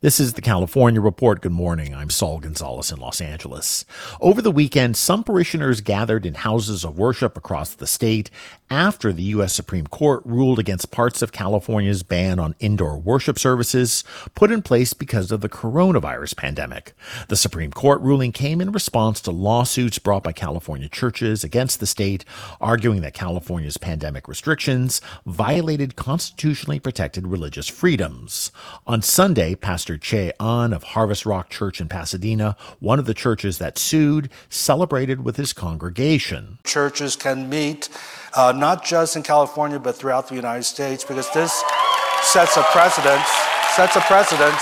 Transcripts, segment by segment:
This is the California Report. Good morning. I'm Saul Gonzalez in Los Angeles. Over the weekend, some parishioners gathered in houses of worship across the state after the U.S. Supreme Court ruled against parts of California's ban on indoor worship services put in place because of the coronavirus pandemic. The Supreme Court ruling came in response to lawsuits brought by California churches against the state, arguing that California's pandemic restrictions violated constitutionally protected religious freedoms. On Sunday, Pastor Pastor Che Ahn of Harvest Rock Church in Pasadena, one of the churches that sued, celebrated with his congregation. Churches can meet uh, not just in California but throughout the United States because this sets a precedence, sets a precedence.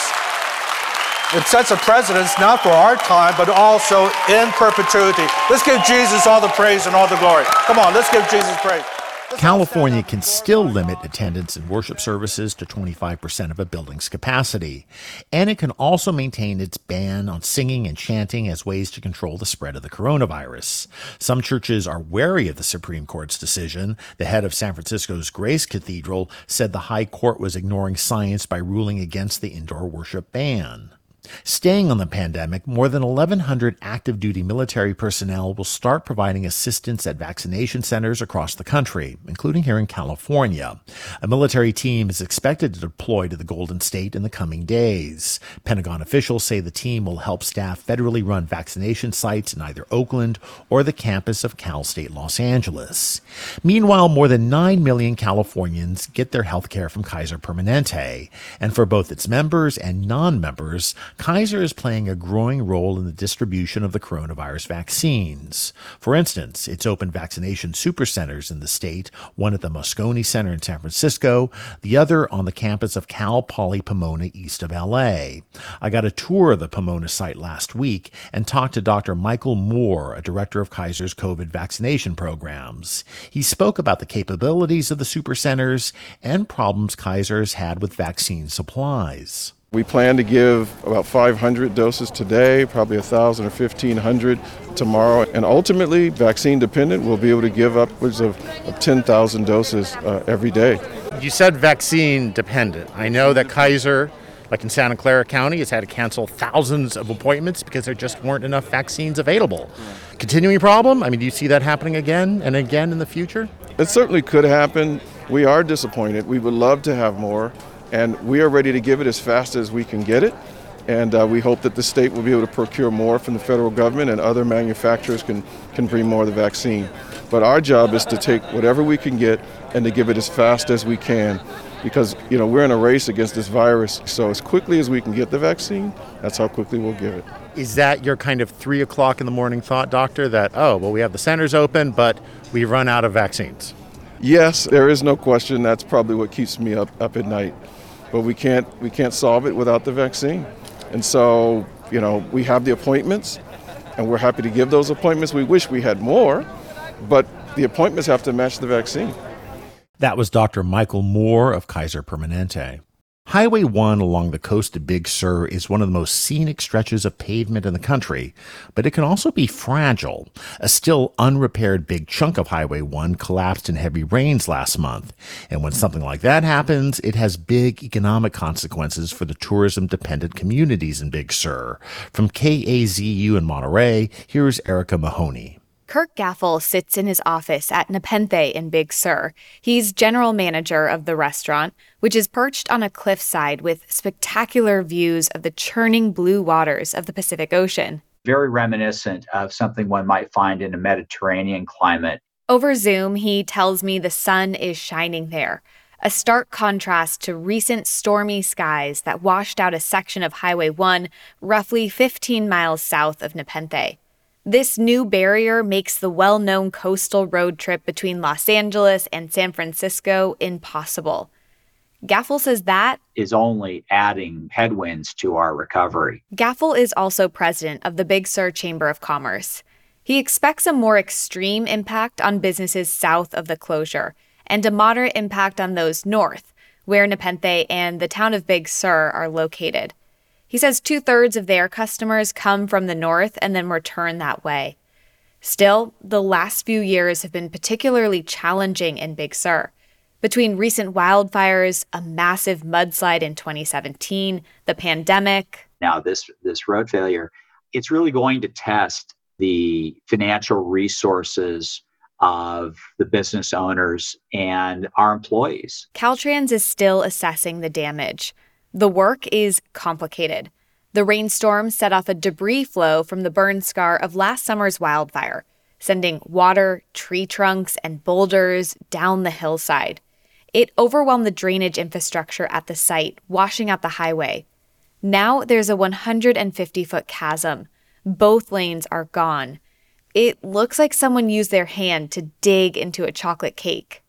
It sets a precedence not for our time, but also in perpetuity. Let's give Jesus all the praise and all the glory. Come on, let's give Jesus praise. California can still limit attendance in worship services to 25% of a building's capacity, and it can also maintain its ban on singing and chanting as ways to control the spread of the coronavirus. Some churches are wary of the Supreme Court's decision. The head of San Francisco's Grace Cathedral said the High Court was ignoring science by ruling against the indoor worship ban. Staying on the pandemic, more than 1,100 active duty military personnel will start providing assistance at vaccination centers across the country, including here in California. A military team is expected to deploy to the Golden State in the coming days. Pentagon officials say the team will help staff federally run vaccination sites in either Oakland or the campus of Cal State Los Angeles. Meanwhile, more than 9 million Californians get their health care from Kaiser Permanente, and for both its members and non-members, Kaiser is playing a growing role in the distribution of the coronavirus vaccines. For instance, it's opened vaccination supercenters in the state, one at the Moscone Center in San Francisco, the other on the campus of Cal Poly Pomona east of LA. I got a tour of the Pomona site last week and talked to Dr. Michael Moore, a director of Kaiser's COVID vaccination programs. He spoke about the capabilities of the supercenters and problems Kaiser has had with vaccine supplies. We plan to give about 500 doses today, probably 1,000 or 1,500 tomorrow, and ultimately, vaccine dependent, we'll be able to give upwards of, of 10,000 doses uh, every day. You said vaccine dependent. I know that Kaiser, like in Santa Clara County, has had to cancel thousands of appointments because there just weren't enough vaccines available. Continuing problem? I mean, do you see that happening again and again in the future? It certainly could happen. We are disappointed. We would love to have more and we are ready to give it as fast as we can get it. And uh, we hope that the state will be able to procure more from the federal government and other manufacturers can, can bring more of the vaccine. But our job is to take whatever we can get and to give it as fast as we can because you know we're in a race against this virus. So as quickly as we can get the vaccine, that's how quickly we'll give it. Is that your kind of three o'clock in the morning thought, doctor? That oh well, we have the centers open, but we run out of vaccines. Yes, there is no question. That's probably what keeps me up up at night but we can't we can't solve it without the vaccine. And so, you know, we have the appointments and we're happy to give those appointments. We wish we had more, but the appointments have to match the vaccine. That was Dr. Michael Moore of Kaiser Permanente. Highway 1 along the coast of Big Sur is one of the most scenic stretches of pavement in the country, but it can also be fragile. A still unrepaired big chunk of Highway 1 collapsed in heavy rains last month, and when something like that happens, it has big economic consequences for the tourism dependent communities in Big Sur. From KAZU in Monterey, here's Erika Mahoney. Kirk Gafill sits in his office at Nepenthe in Big Sur. He's general manager of the restaurant, which is perched on a cliffside with spectacular views of the churning blue waters of the Pacific Ocean. Very reminiscent of something one might find in a Mediterranean climate. Over Zoom, he tells me the sun is shining there, a stark contrast to recent stormy skies that washed out a section of Highway 1 roughly 15 miles south of Nepenthe. This new barrier makes the well known coastal road trip between Los Angeles and San Francisco impossible. Gafill says that is only adding headwinds to our recovery. Gafill is also president of the Big Sur Chamber of Commerce. He expects a more extreme impact on businesses south of the closure and a moderate impact on those north, where Nepenthe and the town of Big Sur are located. He says two thirds of their customers come from the north and then return that way. Still, the last few years have been particularly challenging in Big Sur. Between recent wildfires, a massive mudslide in 2017, the pandemic. Now, this, this road failure, it's really going to test the financial resources of the business owners and our employees. Caltrans is still assessing the damage. The work is complicated. The rainstorm set off a debris flow from the burn scar of last summer's wildfire, sending water, tree trunks, and boulders down the hillside. It overwhelmed the drainage infrastructure at the site, washing out the highway. Now there's a 150 foot chasm. Both lanes are gone. It looks like someone used their hand to dig into a chocolate cake.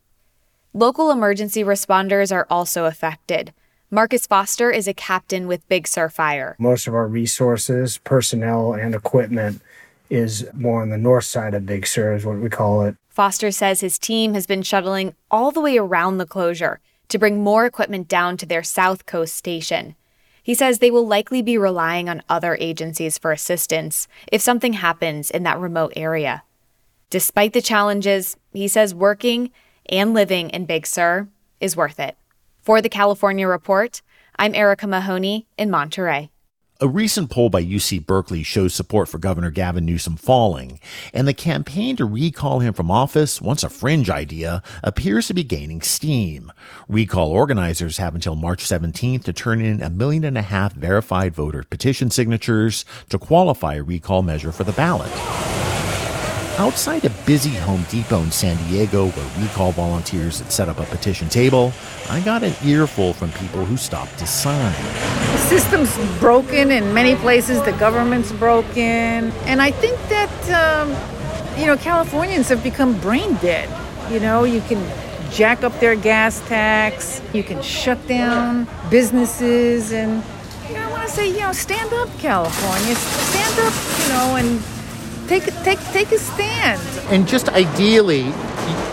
Local emergency responders are also affected. Marcus Foster is a captain with Big Sur Fire. Most of our resources, personnel, and equipment is more on the north side of Big Sur, is what we call it. Foster says his team has been shuttling all the way around the closure to bring more equipment down to their South Coast station. He says they will likely be relying on other agencies for assistance if something happens in that remote area. Despite the challenges, he says working and living in Big Sur is worth it. For the California Report, I'm Erika Mahoney in Monterey. A recent poll by UC Berkeley shows support for Governor Gavin Newsom falling, and the campaign to recall him from office, once a fringe idea, appears to be gaining steam. Recall organizers have until March 17th to turn in a million and a half verified voter petition signatures to qualify a recall measure for the ballot. Outside a busy Home Depot in San Diego, where recall volunteers had set up a petition table, I got an earful from people who stopped to sign. The system's broken in many places, the government's broken. And I think that, um, you know, Californians have become brain dead. You know, you can jack up their gas tax, you can shut down businesses, and you know, I want to say, you know, stand up, California. Stand up, you know, and take take take a stand. And just ideally,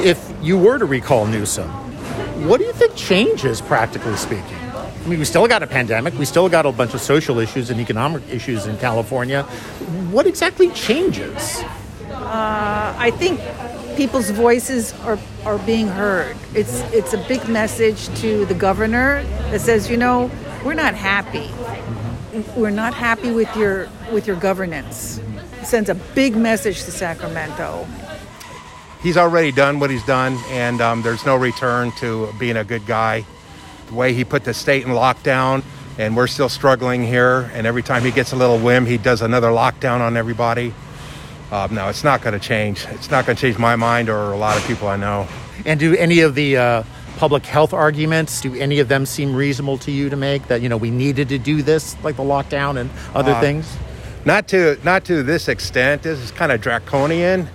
if you were to recall Newsom, what do you think changes, practically speaking? I mean, we still got a pandemic. We still got a bunch of social issues and economic issues in California. What exactly changes? Uh, I think people's voices are, are being heard. It's it's a big message to the governor that says, you know, we're not happy. We're not happy with your with your governance sends a big message to Sacramento. He's already done what he's done, and um, there's no return to being a good guy. The way he put the state in lockdown, and we're still struggling here, and every time he gets a little whim, he does another lockdown on everybody. Um, no, it's not going to change. It's not going to change my mind or a lot of people I know. And do any of the uh, public health arguments, do any of them seem reasonable to you to make that, you know, we needed to do this, like the lockdown and other uh, things? Not to not to this extent. This is kind of draconian.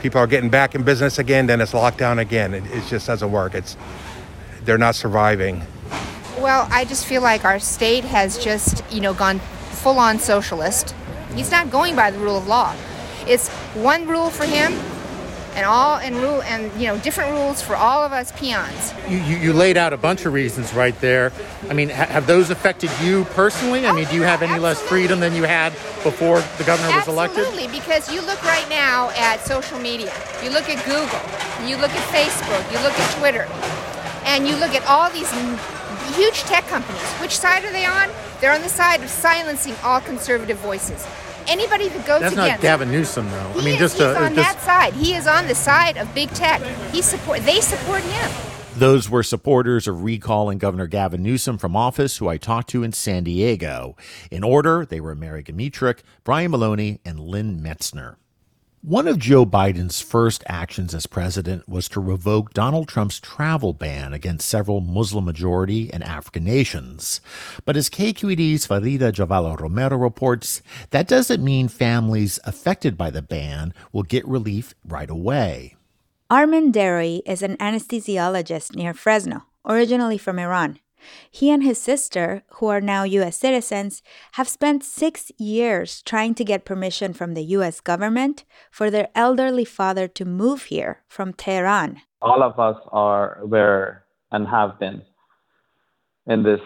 People are getting back in business again, then it's locked down again. It, it just doesn't work. It's they're not surviving. Well, I just feel like our state has just, you know, gone full on socialist. He's not going by the rule of law. It's one rule for him and all and rule and you know different rules for all of us peons. You, you, you laid out a bunch of reasons right there. I mean, ha- have those affected you personally? I mean, do you have any less freedom than you had before the governor was elected? Absolutely, because you look right now at social media. You look at Google, you look at Facebook, you look at Twitter, and you look at all these huge tech companies. Which side are they on? They're on the side of silencing all conservative voices. Anybody that goes That's against not Gavin Newsom, though. I mean, is, just he's to, on just, that side. He is on the side of big tech. He support. They support him. Those were supporters of recalling Governor Gavin Newsom from office, who I talked to in San Diego. In order, they were Mary Gamitrick, Brian Maloney, and Lynn Metzner. One of Joe Biden's first actions as president was to revoke Donald Trump's travel ban against several Muslim majority and African nations. But as KQED's Farida Jhabvala Romero reports, that doesn't mean families affected by the ban will get relief right away. Armin Deroy is an anesthesiologist near Fresno, originally from Iran. He and his sister, who are now U.S. citizens, have spent six years trying to get permission from the U.S. government for their elderly father to move here from Tehran. All of us are, were, and have been in this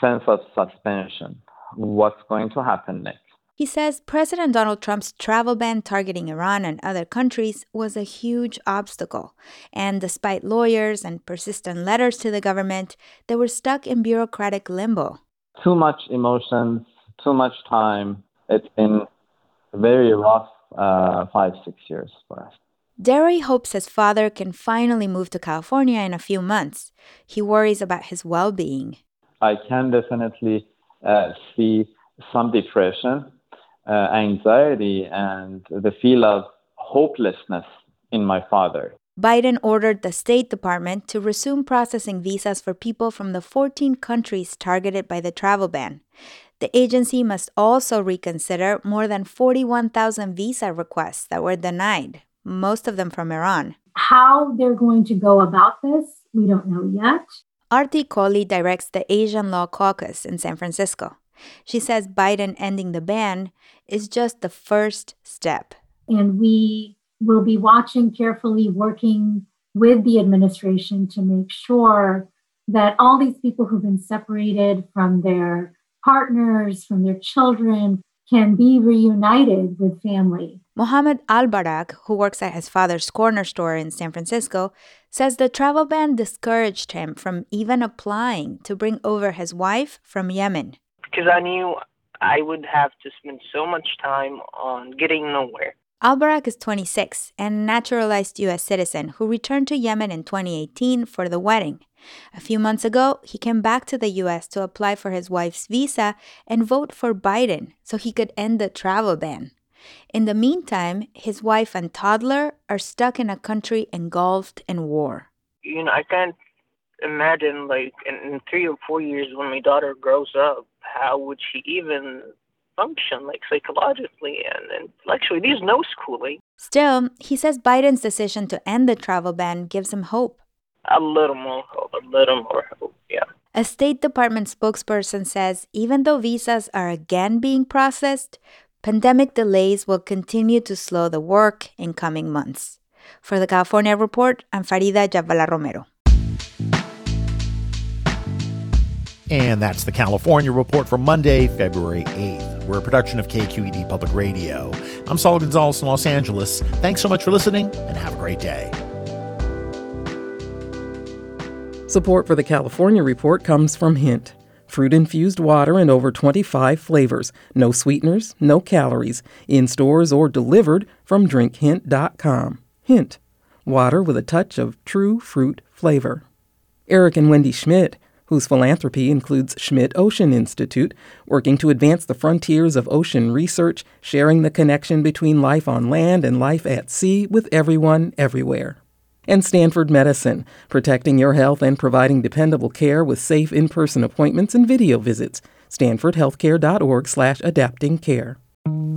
sense of suspension. What's going to happen next? He says President Donald Trump's travel ban targeting Iran and other countries was a huge obstacle. And despite lawyers and persistent letters to the government, they were stuck in bureaucratic limbo. Too much emotions, too much time. It's been a very rough uh, five, six years for us. Deroy hopes his father can finally move to California in a few months. He worries about his well being. I can definitely uh, see some depression uh, anxiety and the feel of hopelessness in my father. Biden ordered the State Department to resume processing visas for people from the 14 countries targeted by the travel ban. The agency must also reconsider more than 41,000 visa requests that were denied, most of them from Iran. How they're going to go about this, we don't know yet. Aarti Kohli directs the Asian Law Caucus in San Francisco. She says Biden ending the ban is just the first step. And we will be watching carefully, working with the administration to make sure that all these people who've been separated from their partners, from their children, can be reunited with family. Mohammed Al-Barak, who works at his father's corner store in San Francisco, says the travel ban discouraged him from even applying to bring over his wife from Yemen because I knew I would have to spend so much time on getting nowhere. Al-Barak is 26 and a naturalized U.S. citizen who returned to Yemen in 2018 for the wedding. A few months ago, he came back to the U.S. to apply for his wife's visa and vote for Biden so he could end the travel ban. In the meantime, his wife and toddler are stuck in a country engulfed in war. You know, I can't imagine, like, in, in three or four years when my daughter grows up, how would she even function, like psychologically and intellectually? There's no schooling. Still, he says Biden's decision to end the travel ban gives him hope. A little more hope, a little more hope, yeah. A State Department spokesperson says even though visas are again being processed, pandemic delays will continue to slow the work in coming months. For the California Report, I'm Farida Jhabvala Romero. And that's the California Report for Monday, February 8th. We're a production of KQED Public Radio. I'm Saul Gonzalez in Los Angeles. Thanks so much for listening and have a great day. Support for the California Report comes from Hint. Fruit infused water in over 25 flavors. No sweeteners, no calories. In stores or delivered from drinkhint.com. Hint. Water with a touch of true fruit flavor. Eric and Wendy Schmidt whose philanthropy includes Schmidt Ocean Institute, working to advance the frontiers of ocean research, sharing the connection between life on land and life at sea with everyone everywhere. And Stanford Medicine, protecting your health and providing dependable care with safe in-person appointments and video visits. stanfordhealthcare.org slash adapting care.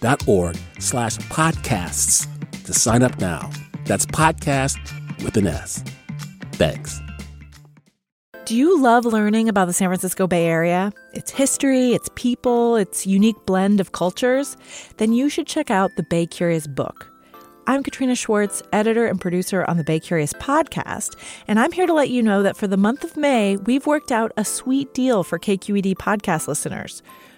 donate.kqed.org slash podcasts to sign up now. That's podcast with an S. Thanks. Do you love learning about the San Francisco Bay Area? Its history, its people, its unique blend of cultures? Then you should check out the Bay Curious book. I'm Katrina Schwartz, editor and producer on the Bay Curious podcast, and I'm here to let you know that for the month of May, we've worked out a sweet deal for KQED podcast listeners.